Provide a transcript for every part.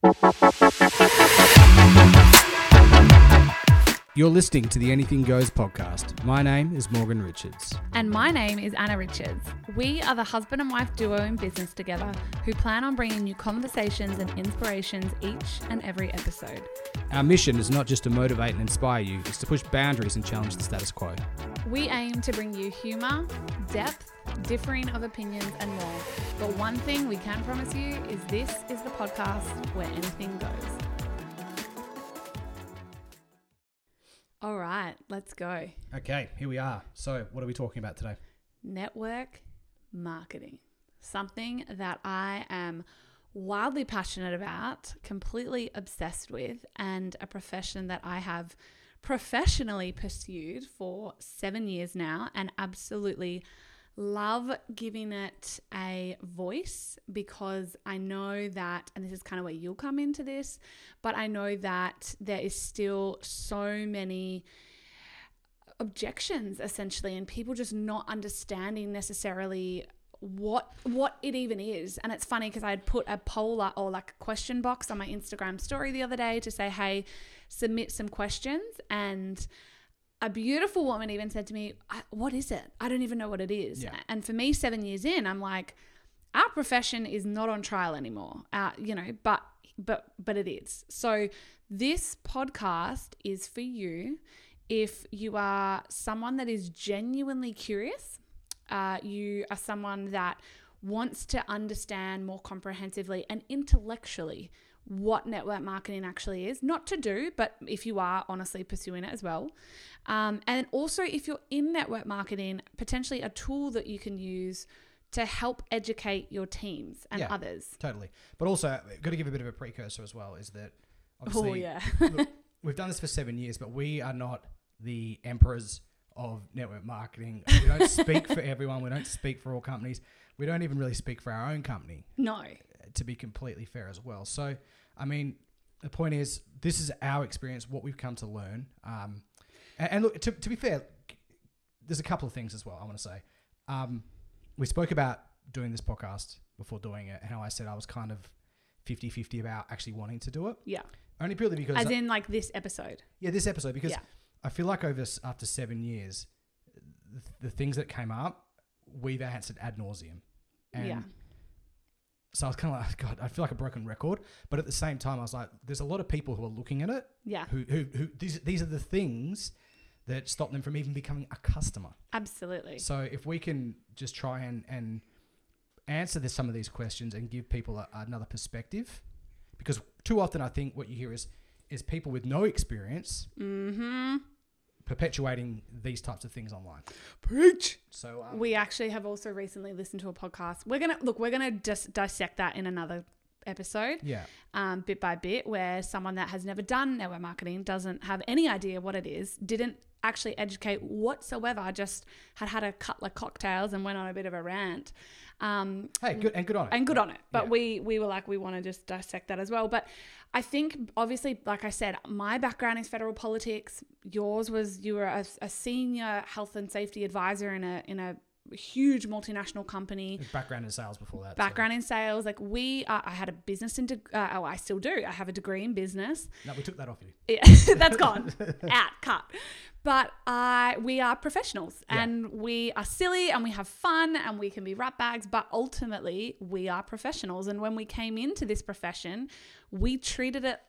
Thank you. You're listening to the Anything Goes podcast. My name is Morgan Richards. And my name is Anna Richards. We are the husband and wife duo in business together who plan on bringing you conversations and inspirations each and every episode. Our mission is not just to motivate and inspire you, it's to push boundaries and challenge the status quo. We aim to bring you humour, depth, differing of opinions, and more. But one thing we can promise you is this is the podcast where anything goes. All right, let's go. Okay, here we are. So, what are we talking about today? Network marketing. Something that I am wildly passionate about, completely obsessed with, and a profession that I have professionally pursued for seven years now and absolutely love giving it a voice because I know that, and this is kind of where you'll come into this, but I know that there is still so many objections essentially and people just not understanding necessarily what what it even is. And it's funny because i had put a poll or like a question box on my instagram story the other day to say hey submit some questions and a beautiful woman even said to me, What is it? I don't even know what it is. Yeah. And for me, seven years in, I'm like, Our profession is not on trial anymore. Uh, you know, but but but it is. So this podcast is for you if you are someone that is genuinely curious, uh, you are someone that wants to understand more comprehensively and intellectually what network marketing actually is. Not to do, but if you are honestly pursuing it as well. Um, and also, if you're in network marketing, potentially a tool that you can use to help educate your teams and Yeah. others. Totally. But also, got to give a bit of a precursor as well is that obviously Oh, yeah. look, we've done this for seven years, but we are not the emperors of network marketing. We don't speak for everyone. We don't speak for all companies. We don't even really speak for our own company, no. to be completely fair as well. So, I mean, the point is, this is our experience, what we've come to learn. Um, and, and look, to, to be fair, there's a couple of things as well I want to say. Um, we spoke about doing this podcast before doing it, and how I said I was kind of 50 50 about actually wanting to do it. Yeah. Only purely because As in, like this episode. yeah, this episode because Yeah. I feel like over after seven years, the, the things that came up, we've answered ad nauseum, and yeah. So I was kind of like, God, I feel like a broken record. But at the same time, I was like, there's a lot of people who are looking at it, Yeah. who who, who these these are the things that stop them from even becoming a customer. Absolutely. So if we can just try and and answer this, some of these questions and give people a, another perspective, because too often I think what you hear is is people with no experience Mm-hmm. Perpetuating these types of things online. Preach. So um, We actually have also recently listened to a podcast. We're gonna look. We're gonna just dissect that in another episode, yeah, um, bit by bit, where someone that has never done network marketing doesn't have any idea what it is, didn't actually educate whatsoever, I just had had a couple of cocktails and went on a bit of a rant. Um, hey, good and good on it. and good on it. But Yeah. we we were like we want to just dissect that as well. But I think obviously, like I said, my background is federal politics. Yours was you were a, a senior health and safety advisor in a in a huge multinational company. background in sales before that. so- Background in sales, like we, I had a business in, deg- uh, oh, I still do. I have a degree in business. no, we took that off you. Yeah, that's gone out, cut. But I, we are professionals Yeah. and we are silly and we have fun and we can be rat bags. But ultimately, we are professionals. And when we came into this profession, we treated it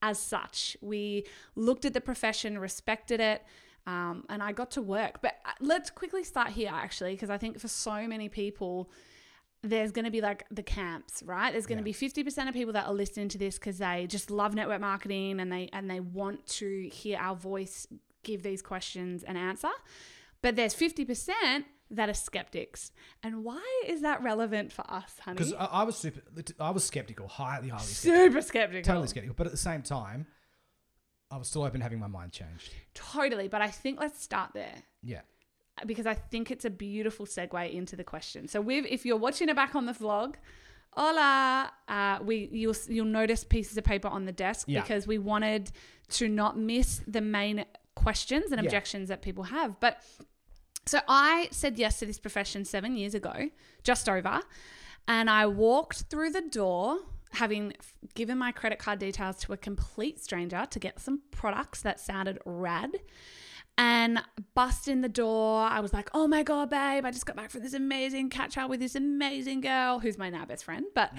as such. We looked at the profession, respected it. Um, and I got to work. But uh, let's quickly start here, actually, because I think for so many people, there's going to be like the camps, right? There's going to be 50% of people that are listening to this because they just love network marketing and they and they want to hear our voice give these questions an answer. But there's 50% that are skeptics. And why is that relevant for us, Because honey? I, I was super, I was skeptical, highly, highly skeptical, Super skeptical. totally skeptical. But at the same time, I was still open to having my mind changed. Totally. But I think let's start there. Yeah, because I think it's a beautiful segue into the question. So, with if you're watching it back on the vlog, hola, uh, we you'll you'll notice pieces of paper on the desk Yeah. because we wanted to not miss the main questions and Yeah. objections that people have. But so I said yes to this profession seven years ago, just over, and I walked through the door having given my credit card details to a complete stranger to get some products that sounded rad and bust in the door. I was like, oh my God, babe, I just got back from this amazing catch up with this amazing girl who's my now best friend. But,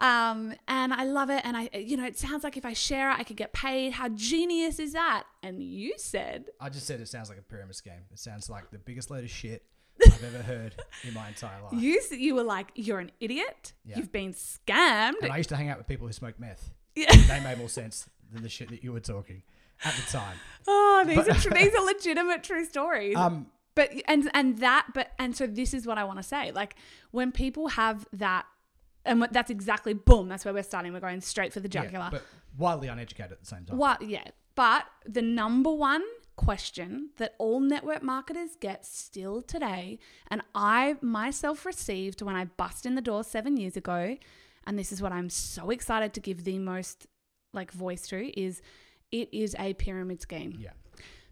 um, and I love it. And I, you know, it sounds like if I share it, I could get paid. How genius is that? And you said, I just said it sounds like a pyramid scheme. It sounds like the biggest load of shit I've ever heard in my entire life. you, you were like, you're an idiot. Yeah. You've been scammed. And I used to hang out with people who smoke meth. Yeah. They made more sense than the shit that you were talking at the time. Oh, these But- are these are legitimate true stories. Um, but and and that but and so this is what I want to say. Like when people have that, and what, that's exactly boom. That's where we're starting. We're going straight for the yeah, jugular. but wildly uneducated at the same time. What? Yeah. But the number one question that all network marketers get still today, and I myself received when I bust in the door seven years ago, and this is what I'm so excited to give the most like voice to is it is a pyramid scheme. Yeah.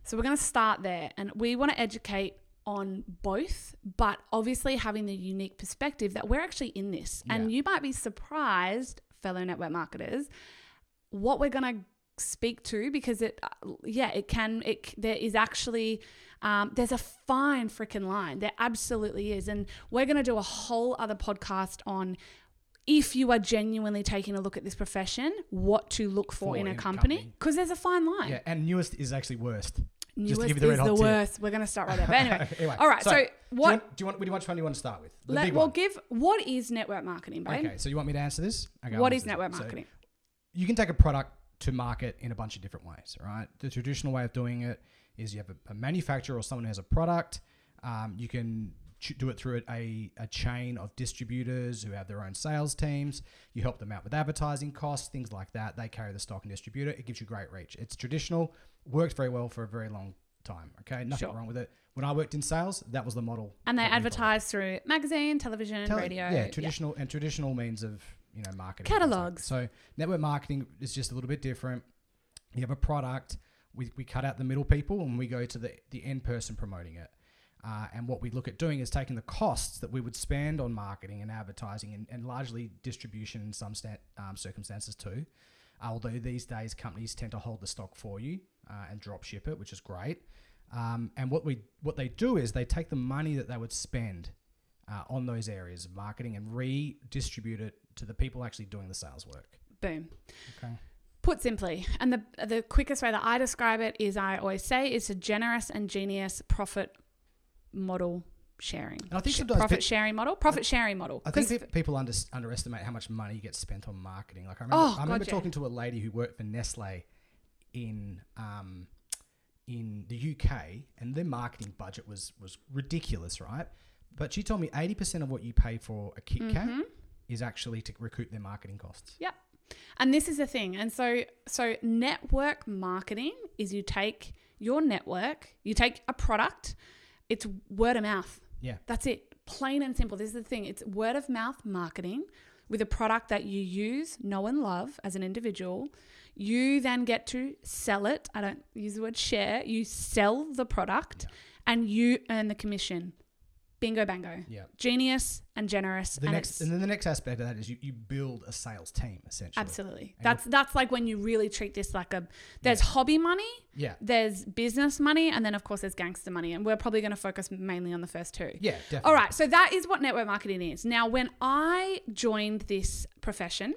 So we're going to start there, and we want to educate on both, but obviously having the unique perspective that we're actually in this, and you might be surprised, fellow network marketers, what we're going to speak to because it uh, yeah it can it there is actually um, there's a fine freaking line there absolutely is and we're going to do a whole other podcast on if you are genuinely taking a look at this profession what to look for, For in a in a company because there's a fine line Yeah, and newest is actually worst. Newest to give you the is the tip. worst we're going to start right there but anyway Anyway, all right so, so, Do you what want, do you want which one do you want to start with? The let, we'll give what is network marketing babe Okay, so you want me to answer this? Okay, what this. network So marketing you can take a product to market in a bunch of different ways, right? The traditional way of doing it is you have a, a manufacturer or someone who has a product. Um, you can do it through a, a chain of distributors who have their own sales teams. You help them out with advertising costs, things like that. They carry the stock and distribute it. It gives you great reach. It's traditional, worked very well for a very long time. Okay, nothing Sure. wrong with it. When I worked in sales, that was the model. and they that we followed. advertise through magazine television Tele- radio Yeah, traditional and traditional means of you know marketing. Catalogs. So network marketing is just a little bit different. You have a product. We, we cut out the middle people and we go to the, the end person promoting it. Uh, and what we look at doing is taking the costs that we would spend on marketing and advertising and, and largely distribution in some sta- um, circumstances too. Although these days companies tend to hold the stock for you uh, and drop ship it, which is great. Um, and what we what they do is they take the money that they would spend uh, on those areas of marketing and redistribute it to the people actually doing the sales work. boom Okay. Put simply, and the the quickest way that I describe it is I always say it's a generous and genius profit model sharing. And I think sometimes profit pe- sharing model, profit sharing model. I think people under, underestimate how much money gets spent on marketing. Like I remember, Oh, I remember God, yeah. talking to a lady who worked for Nestle in um, in the UK, and their marketing budget was was ridiculous, right? But she told me eighty percent of what you pay for a Kit Kat Mhm. is actually to recoup their marketing costs. Yep. And this is the thing. And so so network marketing is you take your network, you take a product, it's word of mouth. Yeah. That's it. Plain and simple. This is the thing. It's word of mouth marketing with a product that you use, know and love as an individual. You then get to sell it. I don't use the word share. You sell the product and you earn the commission. Bingo bango. Yeah. Genius and generous. The and next, and then the next aspect of that is you, you build a sales team essentially. Absolutely. And That's that's like when you really treat this like a there's hobby money, Yeah. there's business money, and then of course there's gangster money. And we're probably going to focus mainly on the first two. Yeah. Definitely. All right, so that is what network marketing is. Now, when I joined this profession,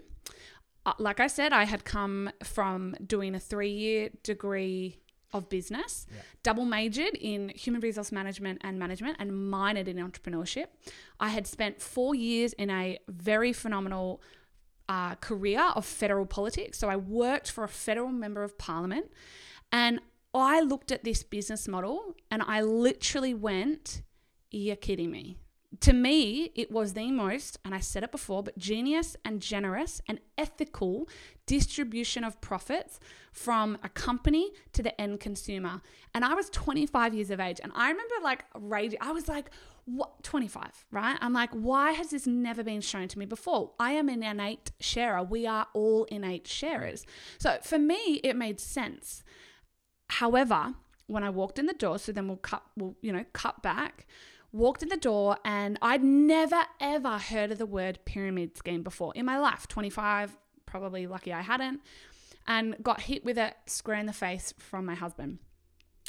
uh, like I said, I had come from doing a three year degree of business, Yeah. double majored in human resource management and management, and minored in entrepreneurship. I had spent four years in a very phenomenal uh, career of federal politics. So I worked for a federal member of parliament, and I looked at this business model and I literally went, You're kidding me. To me, it was the most, and I said it before, but genius and generous and ethical distribution of profits from a company to the end consumer. And I was 25 years of age, and I remember like raging. I was like, what? 25 right? I'm like why has this never been shown to me before? I am an innate sharer. We are all innate sharers. So for me it made sense. However, when I walked in the door, so then we'll cut, we'll, you know, cut back, walked in the door and I'd never ever heard of the word pyramid scheme before in my life, 25 probably lucky I hadn't, and got hit with it square in the face from my husband.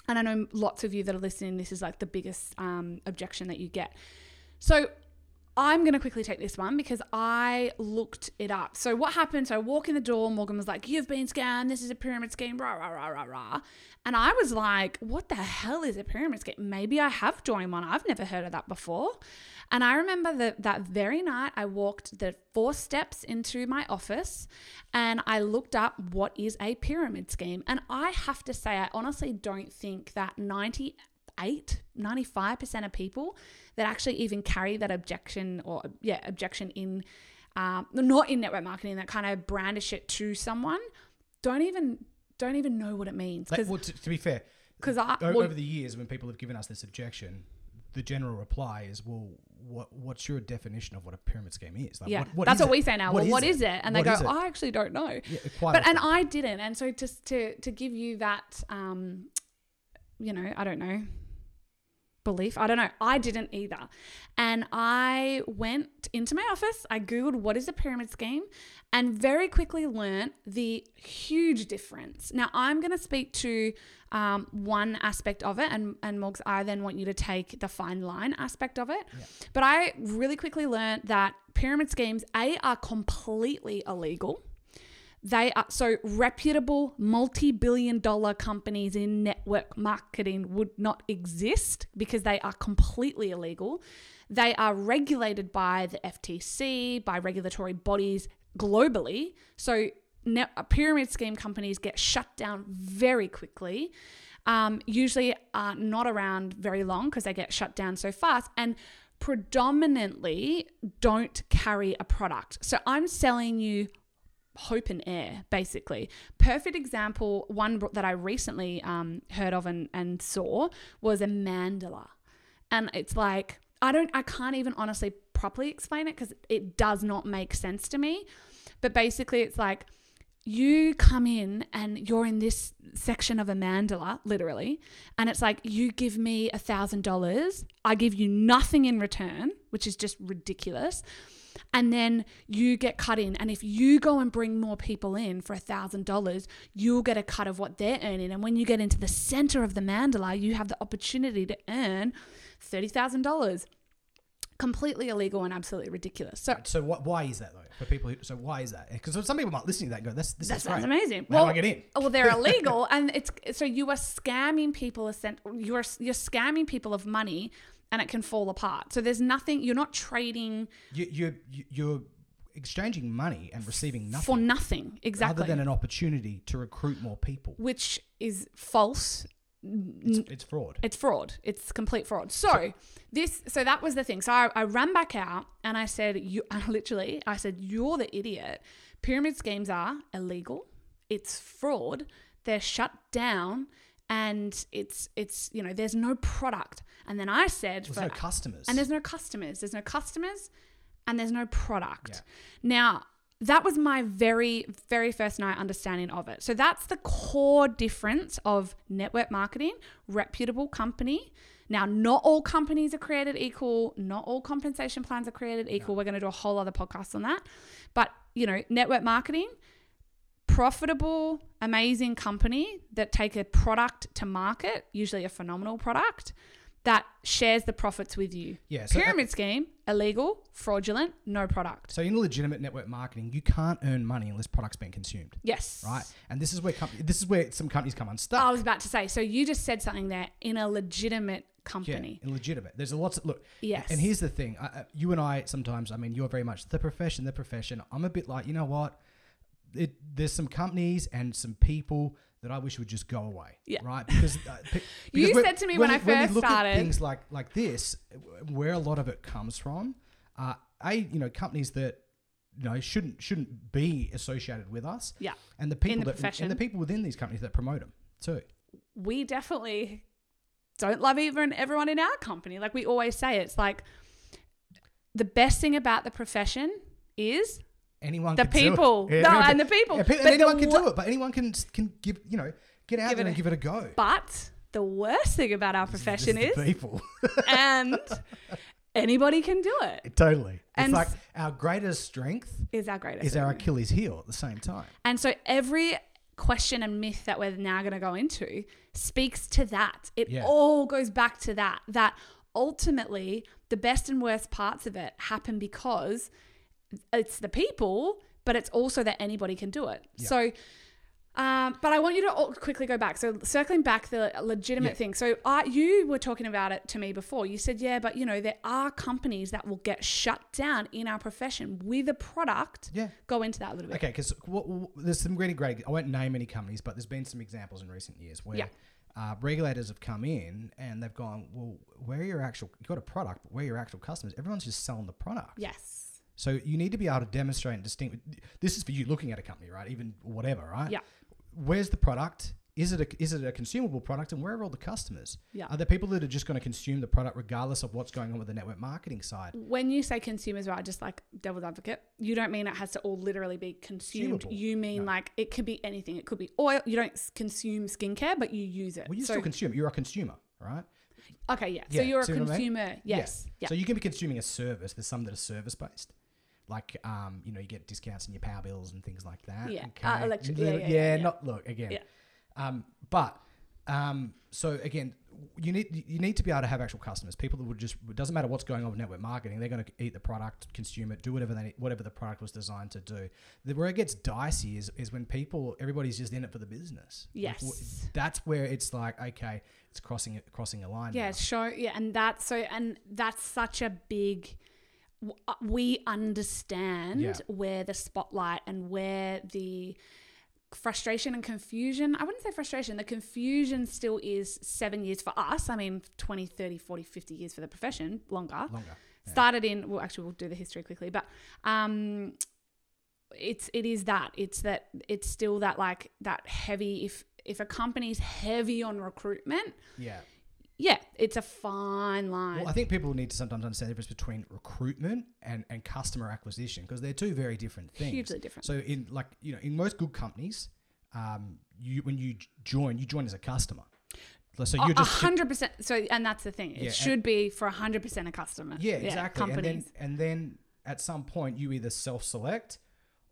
And I know lots of you that are listening, this is like the biggest um, objection that you get. So I'm going to quickly take this one because I looked it up. So what happened? So I walk in the door. Morgan was like, "You've been scammed. This is a pyramid scheme." Rah rah rah rah rah. And I was like, "What the hell is a pyramid scheme? Maybe I have joined one. I've never heard of that before." And I remember that that very night I walked the four steps into my office and I looked up what is a pyramid scheme. And I have to say, I honestly don't think that 98, 95% of people that actually even carry that objection or, yeah, objection in, um, not in network marketing, that kind of brandish it to someone, don't even don't even know what it means. Like, well, to, to be fair, 'cause I- o- well- over the years when people have given us this objection, the general reply is, "Well, what what's your definition of what a pyramid scheme is?" Like, yeah, what, what that's is what it? we say now. well, what is it? And they go, is it? I actually don't know. Yeah, but and. I didn't, and so just to to give you that, um, you know, I don't know, belief. I don't know. I didn't either, and I went into my office. I googled what is a pyramid scheme, and very quickly learned the huge difference. Now I'm going to speak to um, one aspect of it, and and Morgs, I then want you to take the fine line aspect of it. But I really quickly learned that pyramid schemes a are completely illegal. They are so reputable multi billion dollar companies in network marketing would not exist because they are completely illegal. They are regulated by the FTC, by regulatory bodies globally. So, net, uh, pyramid scheme companies get shut down very quickly. Um, usually are not around very long because they get shut down so fast and predominantly don't carry a product. So I'm selling you hope and air, basically. Perfect example, one that I recently um, heard of and, and saw was a mandala. And it's like, I don't, I can't even honestly properly explain it because it does not make sense to me. But basically, it's like, you come in and you're in this section of a mandala, literally, and it's like you give me a thousand dollars, I give you nothing in return, which is just ridiculous. And then you get cut in. And if you go and bring more people in for a thousand dollars, you'll get a cut of what they're earning. And when you get into the center of the mandala, you have the opportunity to earn thirty thousand dollars. Completely illegal and absolutely ridiculous. So So what? Why is that though? For people, who, so why is that? Because some people might listen to that and go, "This, this That is sounds great. amazing. How do I get in? Well, they're illegal, and it's so you are scamming people. You're you're scamming people of money, and it can fall apart. So there's nothing. You're not trading You, you, you- you're exchanging money and receiving nothing, for nothing exactly, other than an opportunity to recruit more people. which is false. It's, it's fraud. It's fraud. It's complete fraud. So this, so that was the thing. So I, I ran back out and I said, you, I literally, I said, you're the idiot. Pyramid schemes are illegal. It's fraud. They're shut down, and it's it's you know there's no product. And then I said, There's for, no customers. and there's no customers. There's no customers, and there's no product. Yeah. Now, that was my very, very first night understanding of it. So that's the core difference of network marketing, reputable company. Now, not all companies are created equal. Not all compensation plans are created equal. We're going to do a whole other podcast on that. But, you know, network marketing, profitable, amazing company that take a product to market, usually a phenomenal product, that shares the profits with you. Yeah, so- Pyramid scheme, illegal, fraudulent, no product. so in legitimate network marketing, you can't earn money unless product's being consumed, Yes. right? And this is where com- this is where some companies come unstuck. I was about to say, so you just said something there in a legitimate company. and legitimate. There's a lot. Of, look, Yes. And here's the thing: I- you and I sometimes. I mean, you're very much the profession, the profession. I'm a bit like, you know what? It, there's some companies and some people that I wish would just go away. Yeah. Right. Because, uh, pe- You said to me when I we- we first look at started- things like like this, where a lot of it comes from, uh, a you know companies that you know shouldn't shouldn't be associated with us. Yeah. And the people the that profession. and the people within these companies that promote them too. we definitely don't love even everyone in our company. Like we always say, it's like the best thing about the profession is Anyone the can do it. people. Yeah, no, anyone and the people. Yeah, pe- But and anyone can do it, but anyone can can give you know get out Give there it and a- give it a go. But the worst thing about our profession is, the people. and anybody can do it. totally. And it's like our greatest strength is our greatest. is our. Achilles heel at the same time. And so every question and myth that we're now going to go into speaks to that. It Yeah. all goes back to that. That ultimately, the best and worst parts of it happen because it's the people, but it's also that anybody can do it. Yeah. So, um, but I want you to all quickly go back. So circling back the legitimate Yeah. thing. So I, you were talking about it to me before. You said, yeah, but you know there are companies that will get shut down in our profession with a product. Yeah. Go into that a little bit. Okay, because there's some really great. I won't name any companies, but there's been some examples in recent years where Yeah. uh, regulators have come in and they've gone, well, where are your actual? You got a product, but where are your actual customers? Everyone's just selling the product. Yes. So you need to be able to demonstrate and distinguish. This is for you looking at a company, right? Even whatever, right? Yeah. Where's the product? Is it a, is it a consumable product, and where are all the customers? Yeah. Are there people that are just going to consume the product regardless of what's going on with the network marketing side? When you say consumers, right, just like devil's advocate, you don't mean it has to all literally be consumed. Consumable. You mean No. like it could be anything. It could be oil. You don't consume skincare, but you use it. Well, you so, still consume. You're a consumer, right? okay, yeah. Yeah, So you're a see what I mean? consumer. Yes. Yeah. So you can be consuming a service. There's some that are service based. Like, um, you know, you get discounts in your power bills and things like that. Yeah. Uh, electric- yeah, yeah, yeah, yeah. Not look again. Yeah. Um, but um, so again, you need you need to be able to have actual customers. People that would just it doesn't matter what's going on with network marketing. They're going to eat the product, consume it, do whatever they whatever the product was designed to do. The, where it gets dicey is is when people everybody's just in it for the business. Yes. that's where it's like okay, it's crossing crossing a line. Yeah, now. show yeah, and that's so and that's such a big we understand Yeah. where the spotlight and where the frustration and confusion i wouldn't say frustration the confusion still is seven years for us i mean 20 30 40 50 years for the profession longer longer. Yeah. started in well actually we'll do the history quickly but um it's it is that it's that it's still that like that heavy if if a company's heavy on recruitment Yeah. Yeah, it's a fine line. Well, I think people need to sometimes understand the difference between recruitment and, and customer acquisition because they're two very different things. Hugely different. So in like you know in most good companies, um, you when you join, you join as a customer. So you're a just hundred percent. So, and that's the thing. It Yeah, should be for a hundred percent of customers. yeah exactly. Companies. And then and then at some point you either self-select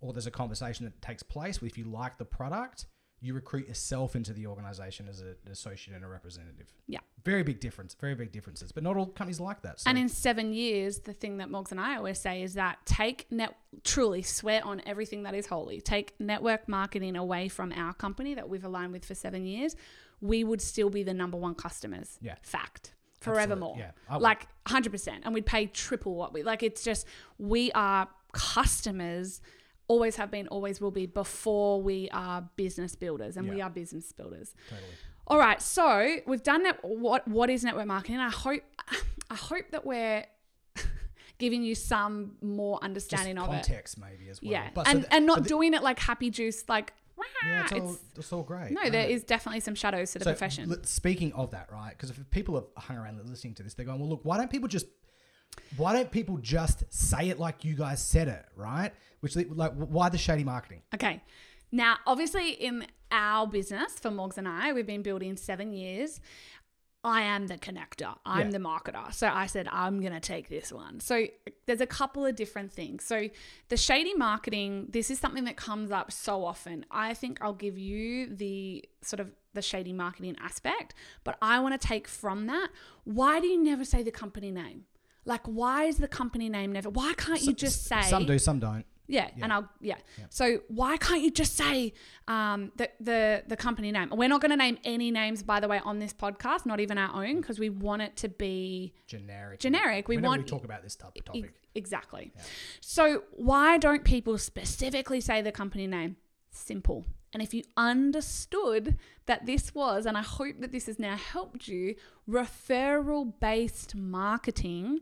or there's a conversation that takes place. If you like the product, you recruit yourself into the organization as a, an associate and a representative. Yeah. Very big difference. Very big differences. But not all companies like that. So and in seven years, the thing that Morgs and I always say is that take net truly swear on everything that is holy. Take network marketing away from our company that we've aligned with for seven years. We would still be the number one customers. Yeah. Fact. Absolutely. Forevermore. Yeah, like 100%. And we'd pay triple what we like. It's just, we are customers, always have been, always will be before we are business builders. And we are business builders. totally. All right, so we've done that. What what is network marketing? I hope I hope that we're giving you some more Just understanding of it. context maybe as well. Yeah, But so and th- and not doing it like happy juice, like Yeah, it's all, it's- it's all great. no, there is definitely some shadows to the So, profession. l- speaking of that, right? Because if people have hung around listening to this, they're going, "Well, look, why don't people just, why don't people just say it like you guys said it, right? Which, like, why the shady marketing? Okay. Now, obviously, in our business for Morgs and I, we've been building seven years. I am the connector. I'm Yeah. the marketer. So I said, I'm going to take this one. So there's a couple of different things. So the shady marketing, this is something that comes up so often. I think I'll give you the sort of the shady marketing aspect, but I want to take from that. Why do you never say the company name? Like, why is the company name never? Why can't you just say Some do, some don't. yeah, and I'll yeah. So why can't you just say um, the the the company name? We're not going to name any names, by the way, on this podcast, not even our own, because we want it to be Generic. Generic, we Whenever want- we talk about this type of e- topic. exactly. So why don't people specifically say the company name? Simple. And if you understood that this was, and I hope that this has now helped you, referral based marketing,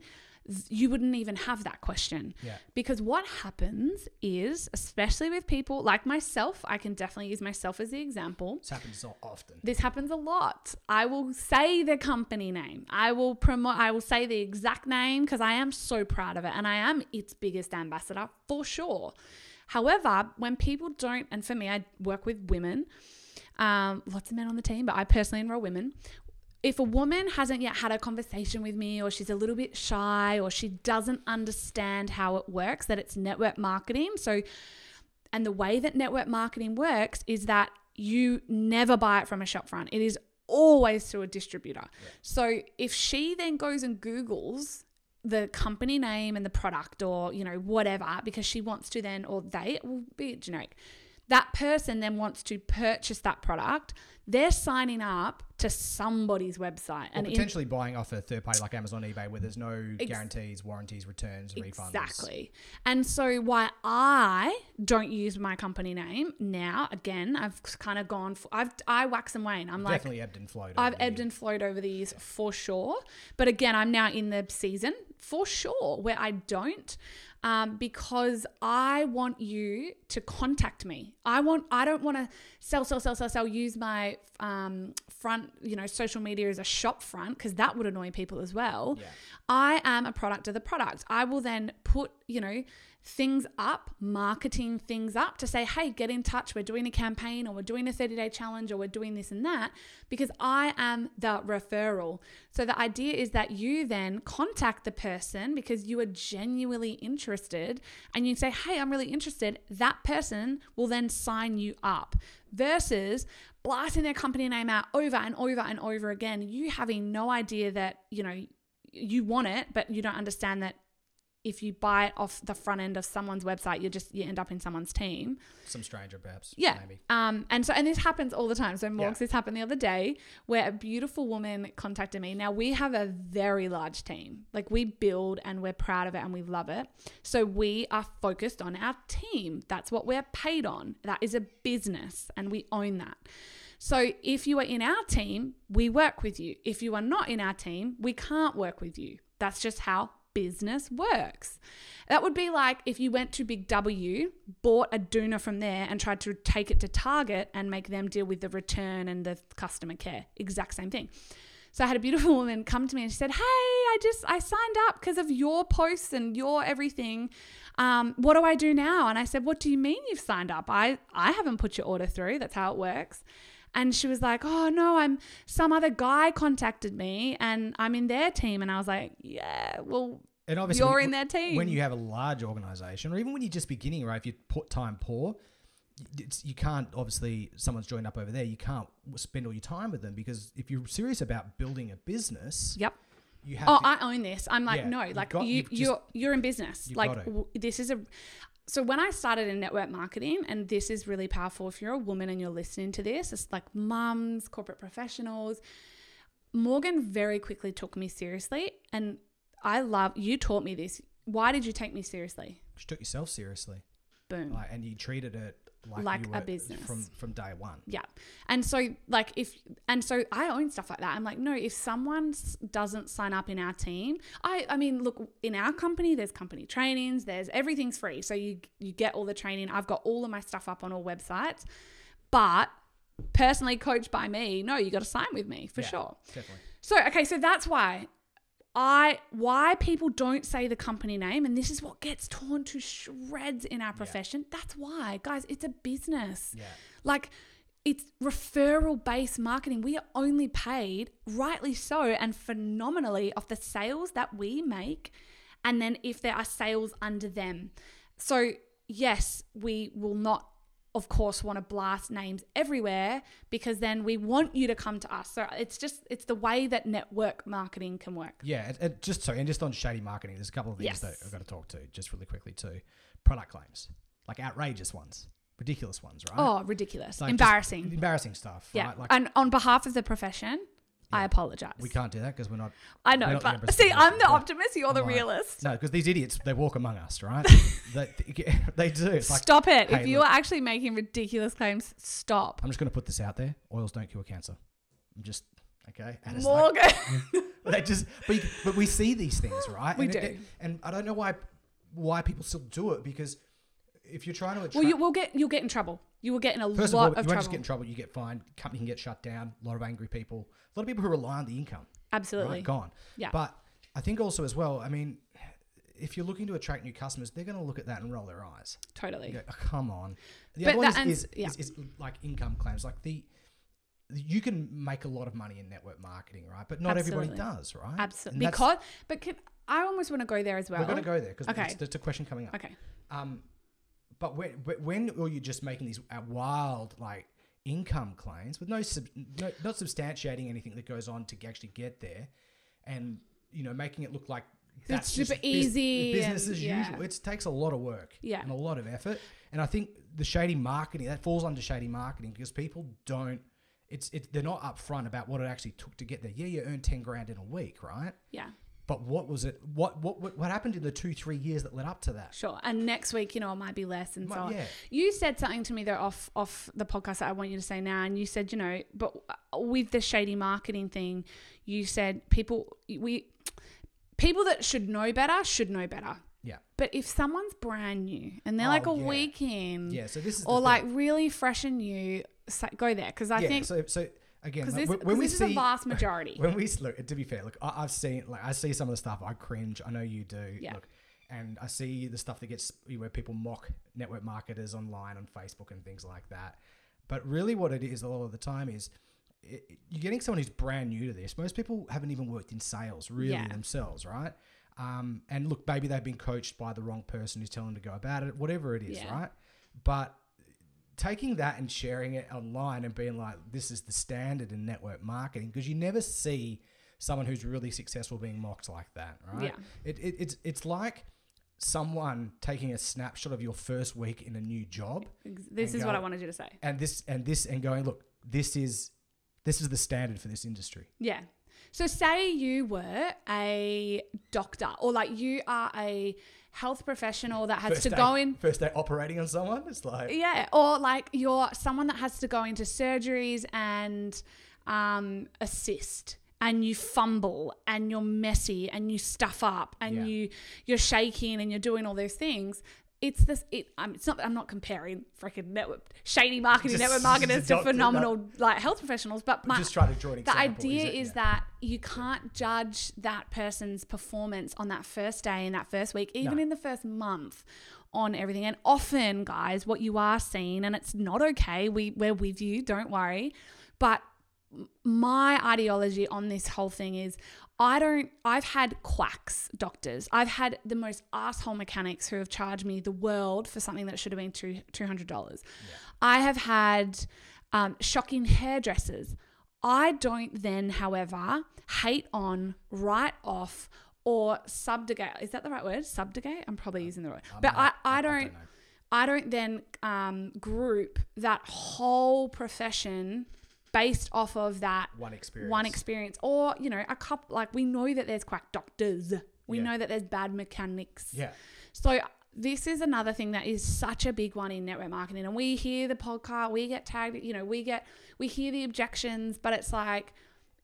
you wouldn't even have that question. Yeah. Because what happens is, especially with people like myself, I can definitely use myself as the example. This happens so often. This happens a lot. I will say the company name. I will promote I will say the exact name because I am so proud of it and I am its biggest ambassador for sure. However, when people don't and for me I work with women, um, lots of men on the team, but I personally enroll women. if a woman hasn't yet had a conversation with me or she's a little bit shy or she doesn't understand how it works that it's network marketing so and the way that network marketing works is that you never buy it from a shop front it is always through a distributor. So if she then goes and googles the company name and the product or you know whatever because she wants to then or they will be generic that person then wants to purchase that product they're signing up to somebody's website Or and in- potentially buying off a third party like Amazon, eBay, where there's no guarantees, warranties, returns, refunds. Exactly. And so why I don't use my company name now, again, I've kind of gone for I've I wax and wane. I'm like Definitely ebbed and flowed. I've ebbed years. and flowed over the years for sure. But again, I'm now in the season for sure where I don't. Um, because I want you to contact me. I want. I don't want to sell, sell, sell, sell, sell. Use my um, front, you know, social media is a shop front because that would annoy people as well. Yeah. I am a product of the product. I will then put, you know, things up, marketing things up to say, hey, get in touch. We're doing a campaign or we're doing a 30 day challenge or we're doing this and that because I am the referral. So the idea is that you then contact the person because you are genuinely interested and you say, hey, I'm really interested. That person will then sign you up versus blasting their company name out over and over and over again. You having no idea that, you know, you want it, but you don't understand that if you buy it off the front end of someone's website, you just you end up in someone's team. Some stranger, perhaps. Yeah. Maybe. Um, and so and this happens all the time. So Morgs, Yeah. this happened the other day where a beautiful woman contacted me. Now we have a very large team. Like we build and we're proud of it and we love it. So we are focused on our team. That's what we're paid on. That is a business and we own that. So if you are in our team, we work with you. If you are not in our team, we can't work with you. That's just how business works. That would be like if you went to Big W, bought a doona from there, and tried to take it to Target and make them deal with the return and the customer care. Exact same thing. So I had a beautiful woman come to me and she said, "Hey, I just I signed up because of your posts and your everything. Um, what do I do now?" And I said, "What do you mean you've signed up? I I haven't put your order through. That's how it works." And she was like, "Oh no, I'm some other guy contacted me and I'm in their team." And I was like, "Yeah, well, And obviously, you're when- in their team." When you have a large organization, or even when you're just beginning, right? If you put time poor, it's, you can't obviously someone's joined up over there. You can't spend all your time with them because if you're serious about building a business, Yep. you have. Oh, to, I own this. I'm like, Yeah, no, like got- you, just- you're you're in business. Like w- this is a. So when I started in network marketing, and this is really powerful. If you're a woman and you're listening to this, it's like mums, corporate professionals. Morgan very quickly took me seriously, and I love. You taught me this. Why did you take me seriously? you took yourself seriously, Boom. like, and you treated it like, Like a business. from from day one. Yeah. And so like if and so I own stuff like that. I'm like, no, if someone doesn't sign up in our team, I I mean, look, in our company there's company trainings, there's everything's free. So you you get all the training. I've got all of my stuff up on all websites. But personally coached by me, no, you got to sign with me for Yeah. sure. Definitely. So, okay, so that's why I why people don't say the company name and this is what gets torn to shreds in our profession. That's why, guys, it's a business. Yeah. Like it's referral based marketing. We are only paid, rightly so, and phenomenally off the sales that we make. And then if there are sales under them. So, yes, we will not, of course, want to blast names everywhere because then we want you to come to us. So it's just, it's the way that network marketing can work. Yeah, and, and just so and just on shady marketing, there's a couple of things Yes. that I've got to talk to just really quickly too. Product claims, like outrageous ones, ridiculous ones, right? Oh, ridiculous. Like Embarrassing. embarrassing stuff. yeah. right? Like and on behalf of the profession, I apologize. we can't do that because we're not. I know, not but see, I'm the optimist, you're the like, realist. No, because these idiots they walk among us, right? they, they do. It's like stop it. hey, if you look. are actually making ridiculous claims, stop. I'm just going to put this out there: oils don't cure cancer. I'm just okay. And it's like, Morgan. they just, but, you- but we see these things, right? We and do. it- and I don't know why why people still do it because if you're trying to attract, well, you will get you'll get in trouble. You will get in a First lot of all, of you won't just get in trouble. You get fined. Company can get shut down. A lot of angry people. A lot of people who rely on the income. Absolutely. Right, gone. Yeah. But I think also as well. I mean, if you're looking to attract new customers, they're going to look at that and roll their eyes. Totally. Go, "Oh, come on. The But other one that- is, and- is, is, is like income claims, like the you can make a lot of money in network marketing, right? But not everybody does, right? Absolutely. Because, but can, I almost want to go there as well. we're going to go there because Okay. there's a question coming up. Okay. Um, but when when or you're just making these uh, wild like income claims with no, sub, no not substantiating anything that goes on to actually get there, and you know making it look like that's super just bus- easy business and- as yeah. usual. It takes a lot of work Yeah. and a lot of effort, and I think the shady marketing that falls under shady marketing because people don't. It's, it's they're not upfront about what it actually took to get there. Yeah, you earned ten grand in a week, right? Yeah. But what was it? What what what, happened in the two three years that led up to that? Sure. And next week, you know, it might be less and so on. yeah. You said something to me though off off the podcast that I want you to say now, and you said, you know, but uh, with the shady marketing thing, you said people we people that should know better should know better. Yeah. But if someone's brand new and they're Oh, like a yeah. week in, Yeah, so this is or like really fresh and new, go there because I yeah, think so so again, because like, this, when we this see is a vast majority. when we look to be fair, look, I, I've seen like I see some of the stuff, I cringe. I know you do. Yeah. Look, and I see the stuff that gets where people mock network marketers online on Facebook and things like that. But really, what it is a lot of the time is. It, you're getting someone who's brand new to this. Most people haven't even worked in sales really Yeah. themselves, right? Um, and look, maybe they've been coached by the wrong person who's telling them to go about it, whatever it is, Yeah. right? But taking that and sharing it online and being like, this is the standard in network marketing, because you never see someone who's really successful being mocked like that, right? Yeah. It, it, it's, it's like someone taking a snapshot of your first week in a new job this is what I wanted you to say. and this and this and going, look, this is this is the standard for this industry. Yeah. So say you were a doctor or like you are a health professional that has First to day, go in first day operating on someone. It's like yeah, or like you're someone that has to go into surgeries and um, assist, and you fumble, and you're messy, and you stuff up, and Yeah. you you're shaking, and you're doing all those things. It's this. It. Um, it's not. I'm not comparing freaking network shady marketing, Just- network marketers to phenomenal like health professionals, but my, just try to draw an the idea it? is Yeah. that you can't judge that person's performance on that first day in that first week even No. in the first month on everything and often guys what you are seeing and it's not okay we we're with you don't worry but my ideology on this whole thing is I don't I've had quacks doctors. I've had the most asshole mechanics who have charged me the world for something that should have been two two hundred dollars. I have had um, shocking hairdressers. I don't then, however, hate on, write off, or subjugate. Is that the right word? Subjugate? I'm probably using the right. I'm But I, not- I I don't don't. know. I don't then um, group that whole profession based off of that one experience. one experience or you know a couple like we know that there's quack doctors we Yeah. know that there's bad mechanics Yeah. so this is another thing that is such a big one in network marketing and we hear the podcast we get tagged you know we get we hear the objections but it's like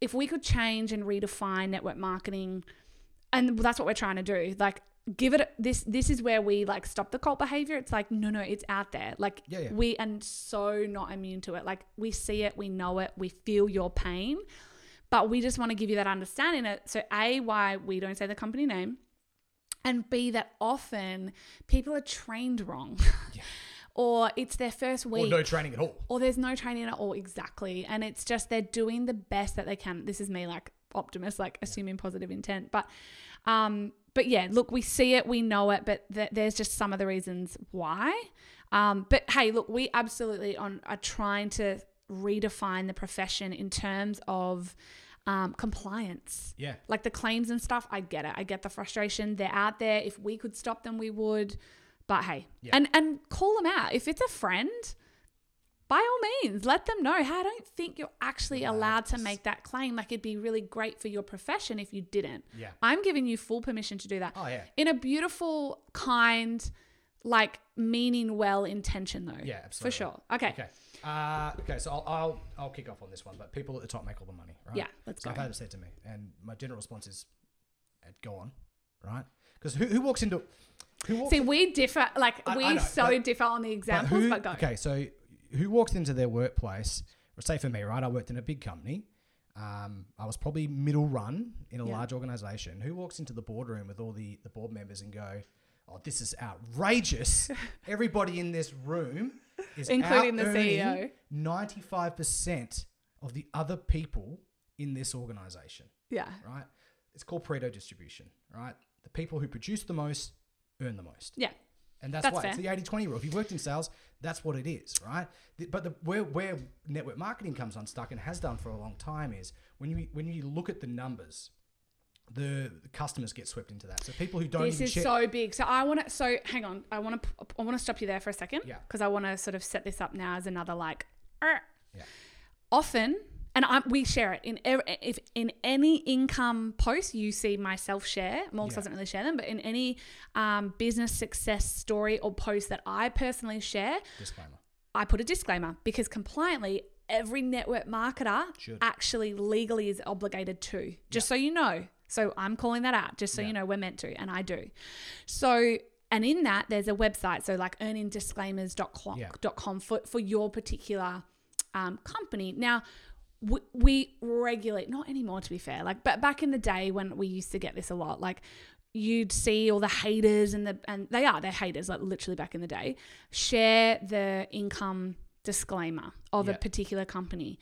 if we could change and redefine network marketing and that's what we're trying to do like give it this this is where we like stop the cult behavior. It's like no no it's out there. Like Yeah, yeah. we and so not immune to it. Like we see it we know it we feel your pain but we just want to give you that understanding it so a why we don't say the company name and b that often people are trained wrong. Or it's their first week Or no training at all. or there's no training at all exactly. And it's just they're doing the best that they can. This is me like optimist like assuming positive intent. But um but yeah look we see it we know it but th- there's just some of the reasons why. Um but hey look we absolutely on are trying to redefine the profession in terms of um, compliance. Yeah. like the claims and stuff i get it. I get the frustration. They're out there. If we could stop them we would. But hey Yeah. and and call them out. If it's a friend by all means let them know hey i don't think you're actually allowed to make that claim like it'd be really great for your profession if you didn't Yeah. i'm giving you full permission to do that Oh yeah. in a beautiful kind like meaning well intention though Yeah, absolutely. for sure okay, Okay. Uh, okay, so I'll, I'll I'll kick off on this one, but people at the top make all the money, right? Yeah, let's so go. I've had it said to me, and my general response is, "Go on," right? Because who, who walks into who walks see we differ like I- I we know, so but- differ on the but examples who- but go Okay, so who walked into their workplace? Or say for me, right? I worked in a big company. Um, I was probably middle run in a Yeah. large organization. Who walks into the boardroom with all the, the board members and go, "Oh, this is outrageous! Everybody in this room is Including the CEO. 95% of the other people in this organization, Yeah. right? It's called Pareto distribution, right? The people who produce the most earn the most. Yeah. And that's, That's why it's the 80 20 rule. If you've worked in sales, that's what it is, right? But the, where, where network marketing comes unstuck and has done for a long time is when you when you look at the numbers, the, customers get swept into that. So people who don't This even is check. so big. So I want to. So hang on. I want to. I want to stop you there for a second. Yeah. Because I want to sort of set this up now as another like. Yeah. Often, and I, we share it in ev- if in any income post you see myself share. Morgs Yeah. doesn't really share them, but in any um, business success story or post that I personally share, disclaimer. I put a disclaimer because compliantly, every network marketer Should. actually legally is obligated to. Just so you know. So I'm calling that out, just so Yeah. you know we're meant to, and I do. So, and in that, there's a website. So, like earningdisclaimers.com Yeah. dot com for, for your particular um, company. Now, we, we regulate, not anymore to be fair, like, but back in the day when we used to get this a lot, like, you'd see all the haters and the and they are they're haters like literally back in the day. Share the income disclaimer of Yeah. a particular company.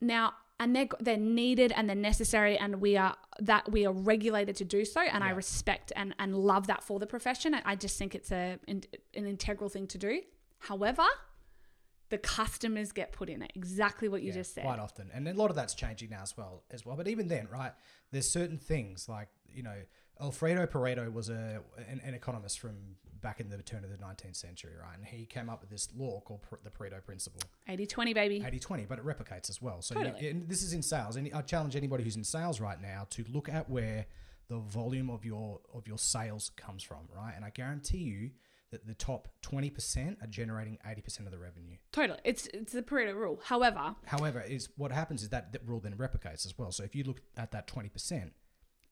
Now and they're they're needed and they're necessary and we are that we are regulated to do so and I respect and and love that for the profession. I just think it's a an integral thing to do. However the customers get put in it exactly what you Yeah, just said Quite often. And a lot of that's changing now as well as well. But even then, right, there's certain things like, you know, Alfredo Pareto was a an, an economist from back in the turn of the 19th century, right? And he came up with this law called pr- the Pareto principle. 80 20 baby 80 20, but it replicates as well. So you- and this is in sales. And I challenge anybody who's in sales right now to look at where the volume of your of your sales comes from, right? And I guarantee you that the top 20% are generating 80% of the revenue. totally it's it's the Pareto rule however However, is what happens is that that rule then replicates as well. So if you look at that 20%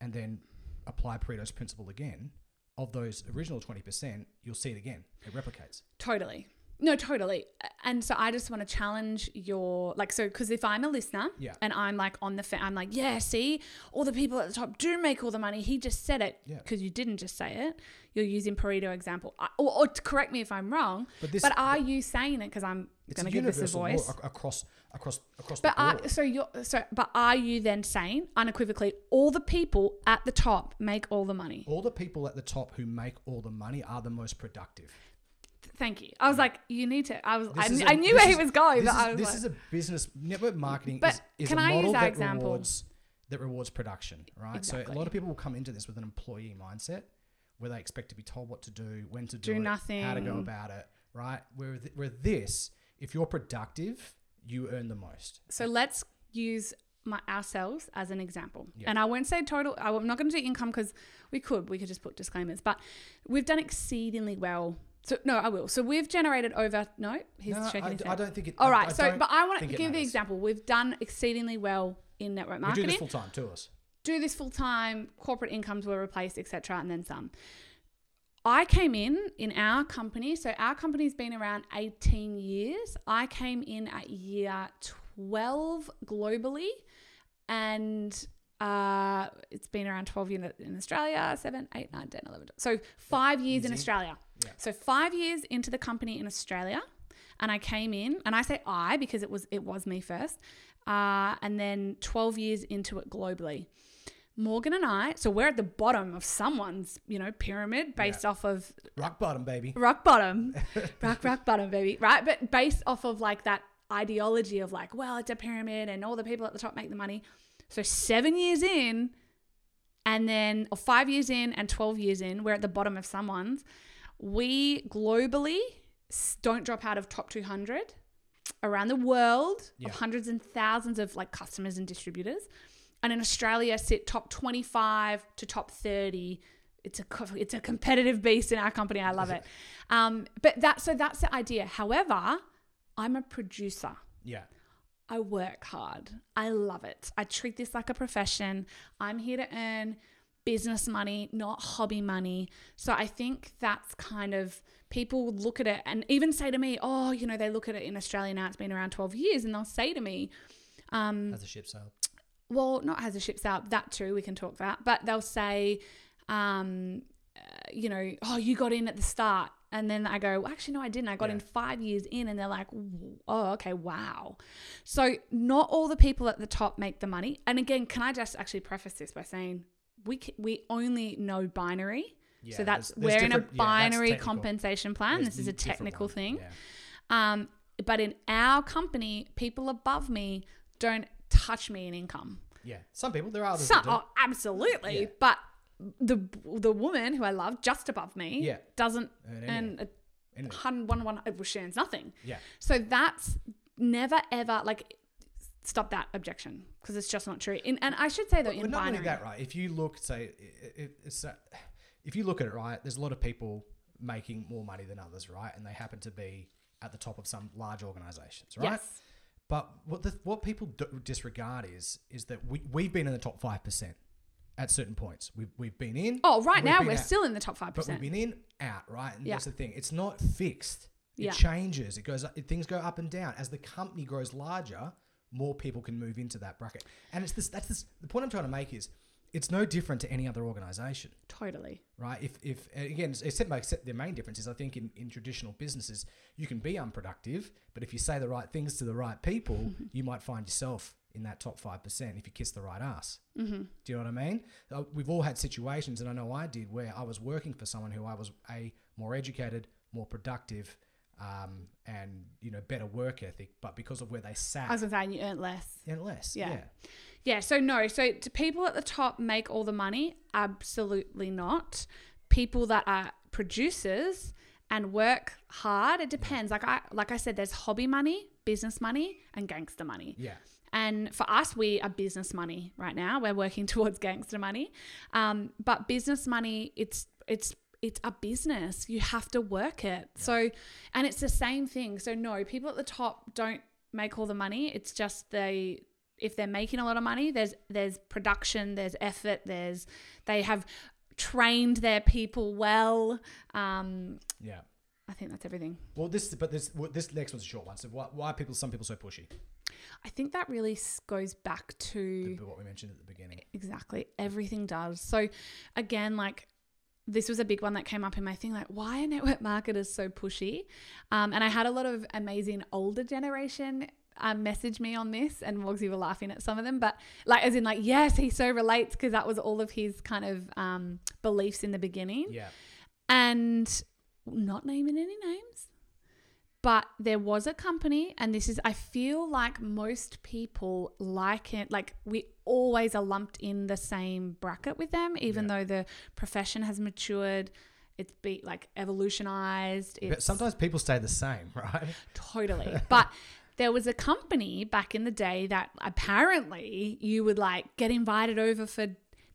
and then apply Pareto's principle again, of those original 20%, you'll see it again. It replicates. Totally. No, totally. And so I just want to challenge your like so because if I'm a listener Yeah. and I'm like on the fa- I'm like yeah see all the people at the top do make all the money he just said it Yeah. because you didn't just say it you're using Pareto example I, or, or correct me if I'm wrong But this but are you saying it because I'm going to give this a voice ac- across across across but the are, board. so you're so but are you then saying unequivocally all the people at the top make all the money all the people at the top who make all the money are the most productive. Thank you I was like you need to I was I, knew where is- he was going This, but is, I was this like, is a business network marketing But is, is can a I use model that that example? rewards that rewards production, right? Exactly. So a lot of people will come into this with an employee mindset where they expect to be told what to do, when to do, Do it, how to go about it, right? Where th- where this, if you're productive, you earn the most. So let's use my ourselves as an example. And I won't say total. I'm not going to do income because we could. We could just put disclaimers. But we've done exceedingly well. So no, I will. So we've generated over. No, he's No, shaking I, his I head. don't think it. All right. I- I so, but I want to give the example. We've done exceedingly well in network We do marketing. this full time to us. do this full time, corporate incomes were replaced, etc., and then some. I came in in our company, so our company's been around 18 years. I came in at year 12 globally, and uh, it's been around 12 years in Australia, 7, 8, 9, 10, 11. So five years in Australia. Yeah. So five years into the company in Australia, and I came in, and I say I because it was it was me first, uh, and then 12 years into it globally. Morgan and I, so we're at the bottom of someone's, you know, pyramid based off of Rock bottom, baby. rock bottom, rock rock bottom, baby, right? But based off of like that ideology of like, well, it's a pyramid and all the people at the top make the money. So seven years in, and then or five years in and twelve years in, we're at the bottom of someone's. We globally don't drop out of top two hundred around the world Yeah. of hundreds and thousands of like customers and distributors. And in Australia, sit top 25 to top 30. It's a it's a competitive beast in our company. I love it. Um, but that so that's the idea. However, I'm a producer. Yeah. I work hard. I love it. I treat this like a profession. I'm here to earn business money, not hobby money. So I think that's kind of people look at it and even say to me, oh, you know, they look at it in Australia now, it's been around 12 years, and they'll say to me, um, As a ship sailed. well, not has a ship out, that too, we can talk that, but they'll say, um, uh, you know, oh, you got in at the start. And then I go, well, actually, no, I didn't. I got Yeah. in five years in, and they're like, oh, okay, wow. So not all the people at the top make the money. And again, can I just actually preface this by saying we we only know binary. Yeah, so that's there's- there's we're in a different- yeah, binary compensation plan. There's this is a technical thing. Yeah. Um, but in our company, people above me don't touch me in income. Yeah, some people there are others. So, that do. oh, absolutely. But the the woman who I love just above me Yeah. doesn't Earn earn anything. a Anything. one one well, she earns nothing. Yeah, So that's never ever like stop that objection because it's just not true. In, and I should say though, But in not binary, only that, right? If you look, say, i- i- it's if you look at it, right, there's a lot of people making more money than others, right, and they happen to be at the top of some large organizations, right? yes, But what the, what people disregard is is that we we've been in the top five percent at certain points. We've we've been in. oh right now we're out. still in the top five But we've percent. been in, out, right? And Yeah. that's the thing. It's not fixed. It Yeah. changes. It goes. up- Things go up and down as the company grows larger. More people can move into that bracket, and it's this. That's this. The point I'm trying to make is, it's no different to any other organization, Totally. right? If if again, except my except the main difference is I think in, in traditional businesses you can be unproductive, but if you say the right things to the right people, you might find yourself in that top five percent if you kiss the right ass. Mm-hmm. Do you know what I mean? Uh, We've all had situations, and I know I did, where I was working for someone who I was a more educated, more productive, um, and you know better work ethic, but because of where they sat, I was gonna say and you earned less. and less. Yeah. Yeah. Yeah, so no, so do people at the top make all the money? Absolutely not. People that are producers and work hard, it depends. Like I like I said, there's hobby money, business money, and gangster money. Yeah. And for us, we are business money right now. We're working towards gangster money. Um, but business money, it's it's it's a business. You have to work it. So, and it's the same thing. So no, people at the top don't make all the money. It's just they if they're making a lot of money, there's there's production, there's effort, there's they have trained their people well. Um, Yeah. I think that's everything. Well, this but this this next one's a short one. So why, why are people some people so pushy? I think that really goes back to The- what we mentioned at the beginning. Exactly. Everything does. So again, like this was a big one that came up in my thing, like why are network marketers so pushy? Um, and I had a lot of amazing older generation um, message me on this, and Wogsy were laughing at some of them, but like as in like yes, he so relates because that was all of his kind of um, beliefs in the beginning, Yeah. and not naming any names. But there was a company, and this is, I feel like most people like it. Like, we always are lumped in the same bracket with them, even Yeah. though the profession has matured. It's be like evolutionized. But sometimes people stay the same, right? totally. but there was a company back in the day that apparently you would like get invited over for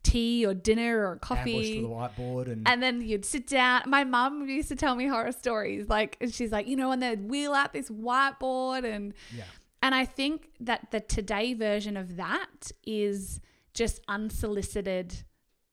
tea or dinner or Ambushed coffee. with a whiteboard and, And then you'd sit down. My mum used to tell me horror stories. Like, and she's like, you know, and they'd wheel out this whiteboard. And, yeah. and I think that the today version of that is just unsolicited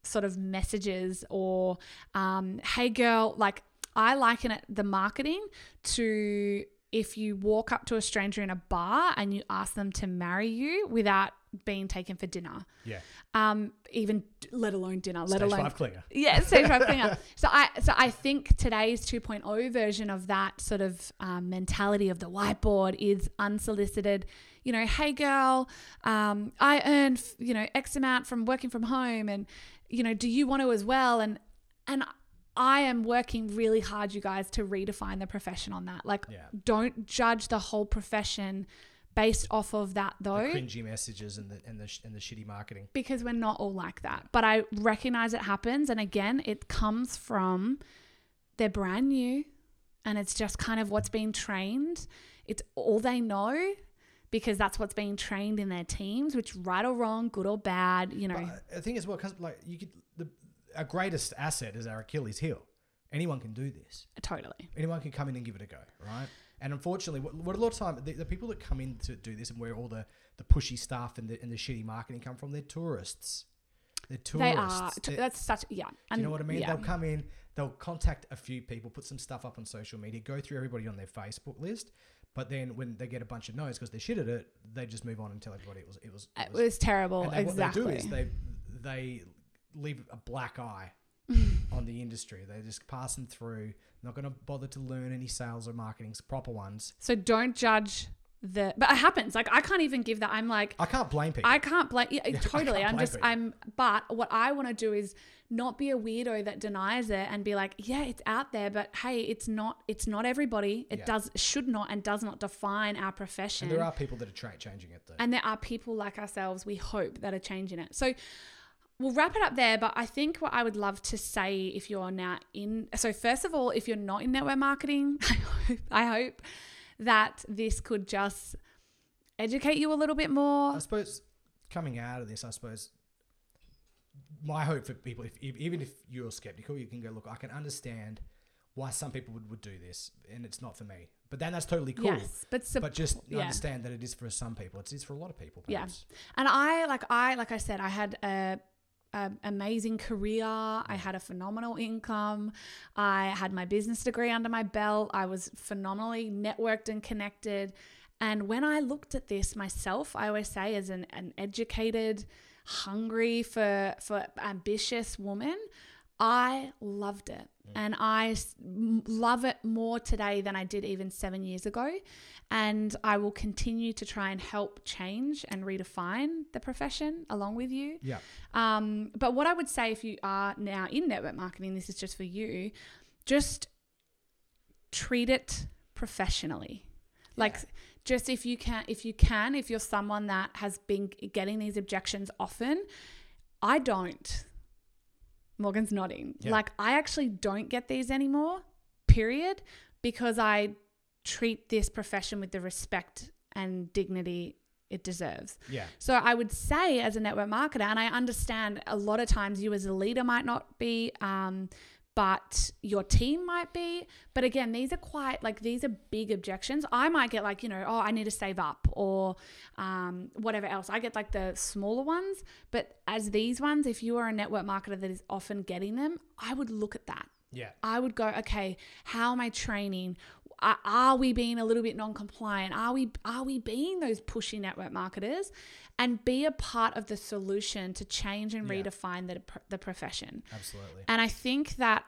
sort of messages or, um, hey, girl, like, I liken it, the marketing to if you walk up to a stranger in a bar and you ask them to marry you without being taken for dinner. Yeah. Um, even let alone dinner, let Stage alone five clinger. yeah, stage five clinger. So I so I think today's 2.0 version of that sort of um, mentality of the whiteboard is unsolicited. You know, hey girl, um, I earn you know X amount from working from home, and you know, do you want to as well? And and I am working really hard, you guys, to redefine the profession on that. Like, Yeah. don't judge the whole profession based off of that, The though cringy messages and the and the and the shitty marketing. because we're not all like that. But I recognize it happens. And again, it comes from they're brand new and it's just kind of what's being trained. It's all they know because that's what's being trained in their teams, which right or wrong, good or bad, you know. But the thing is, what comes like you could the our greatest asset is our Achilles heel. Anyone can do this. totally. Anyone can come in and give it a go, right? And unfortunately, what, what a lot of time the, the people that come in to do this and where all the, the pushy stuff and the and the shitty marketing come from, they're tourists. They're They tourists. are. They're- That's such, yeah. And you know what I mean? Yeah. They'll come in, they'll contact a few people, put some stuff up on social media, go through everybody on their Facebook list. But then when they get a bunch of no's because they're shit at it, they just move on and tell everybody it was it was. It was terrible. and they, exactly. what they do is they they leave a black eye on the industry. They're just passing through, not going to bother to learn any sales or marketing proper ones. So don't judge the. But it happens. Like I can't even give that. I'm like. I can't blame people. I can't blame. Yeah, totally. can't I'm blame just. people. I'm. But what I want to do is not be a weirdo that denies it and be like, yeah, it's out there, but hey, it's not. It's not everybody. It Yeah. does should not and does not define our profession. and there are people that are tra- changing it though. And there are people like ourselves, we hope, that are changing it. So we'll wrap it up there. But I think what I would love to say if you're now in, so first of all, if you're not in network marketing, I hope, I hope that this could just educate you a little bit more. I suppose coming out of this, I suppose my hope for people, if, if even if you're skeptical, you can go look. I can understand why some people would, would do this, and it's not for me. But then that's totally cool. Yes, but, but just yeah. understand that it is for some people. It's, it's for a lot of people. Yeah. And I like I like I said, I had a, a amazing career. I had a phenomenal income. I had my business degree under my belt. I was phenomenally networked and connected. And when I looked at this myself, I always say as an, an educated, hungry for for ambitious woman, I loved it. And I love it more today than I did even seven years ago. And I will continue to try and help change and redefine the profession along with you. Yeah. Um, but what I would say if you are now in network marketing, this is just for you, just treat it professionally. Like just if you can if you can, if you're someone that has been getting these objections often, I don't. Morgan's nodding. Yeah. Like I actually don't get these anymore, period, because I treat this profession with the respect and dignity it deserves. Yeah. So I would say, as a network marketer, and I understand a lot of times you as a leader might not be, um, but your team might be. But again, these are quite like these are big objections. I might get like you know, oh, I need to save up or um, whatever else. I get like the smaller ones, but as these ones, if you are a network marketer that is often getting them, I would look at that. Yeah. I would go, okay, how am I training? Are, are we being a little bit non-compliant? Are we are we being those pushy network marketers? And be a part of the solution to change and Yeah. redefine the the profession. Absolutely. And I think that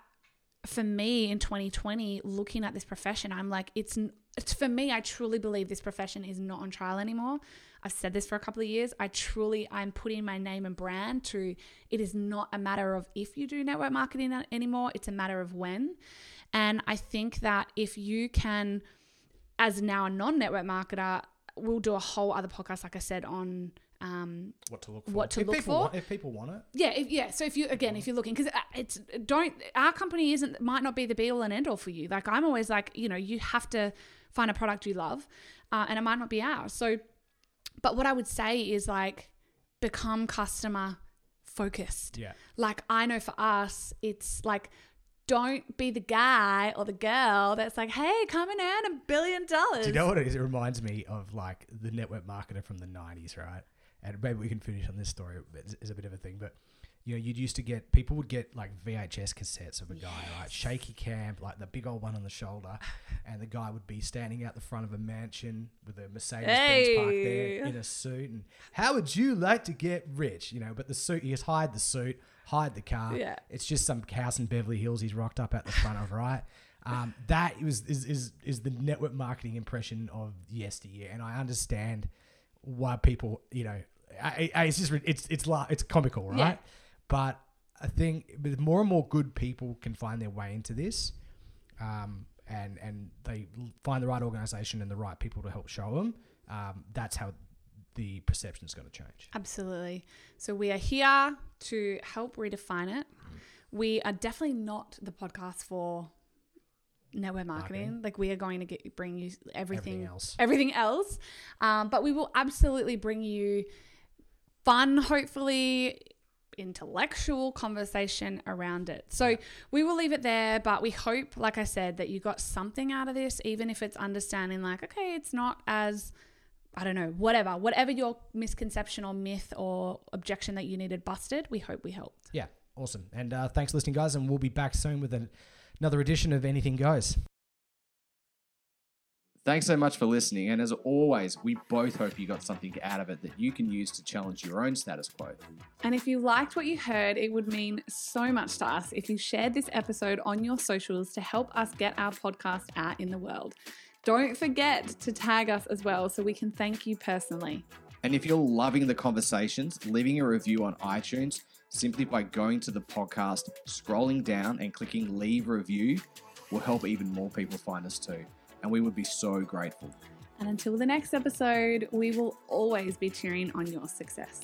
for me in 2020, looking at this profession, I'm like, it's, it's for me. I truly believe this profession is not on trial anymore. I've said this for a couple of years. I truly, I'm putting my name and brand to. It is not a matter of if you do network marketing anymore. It's a matter of when. And I think that if you can, as now a non-network marketer, we'll do a whole other podcast, like I said, on um, What to look for. What to if look people for? Want, if people want it. yeah, if, yeah. So if you again, if you're looking, because it's don't our company isn't might not be the be all and end all for you. Like I'm always like, you know, you have to find a product you love, uh, and it might not be ours. So, but what I would say is like, become customer focused. Yeah. Like I know for us, it's like. Don't be the guy or the girl that's like, hey, come and earn a billion dollars. Do you know what it is? It reminds me of like the network marketer from the '90s, right? And maybe we can finish on this story It's, as a bit of a thing, but you know, you'd used to get people would get like VHS cassettes of a guy, right? Shaky cam, like the big old one on the shoulder, and the guy would be standing out the front of a mansion with a Mercedes Benz parked there in a suit. And how would you like to get rich? You know, but the suit, he just hide the suit, hide the car. Yeah. It's just some house in Beverly Hills he's rocked up at the front of, right? Um, that was is, is is the network marketing impression of yesteryear, and I understand why people, you know, I, I, it's just it's it's la- it's comical, right? Yeah. But I think with more and more good people can find their way into this, um, and and they find the right organization and the right people to help show them. Um, that's how the perception is going to change. Absolutely. So we are here to help redefine it. We are definitely not the podcast for network marketing. Marketing. Like we are going to get bring you everything, Everything else. everything else. Um, but we will absolutely bring you fun, hopefully intellectual conversation around it. So we will leave it there, but we hope, like I said, that you got something out of this, even if it's understanding like, okay, it's not as I don't know, whatever, whatever your misconception or myth or objection that you needed busted, we hope we helped. Yeah, awesome. And uh, thanks for listening, guys. And we'll be back soon with an, another edition of Anything Goes. Thanks so much for listening. And as always, we both hope you got something out of it that you can use to challenge your own status quo. And if you liked what you heard, it would mean so much to us if you shared this episode on your socials to help us get our podcast out in the world. Don't forget to tag us as well so we can thank you personally. And if you're loving the conversations, leaving a review on iTunes simply by going to the podcast, scrolling down, and clicking leave review will help even more people find us too. And we would be so grateful. And until the next episode, we will always be cheering on your success.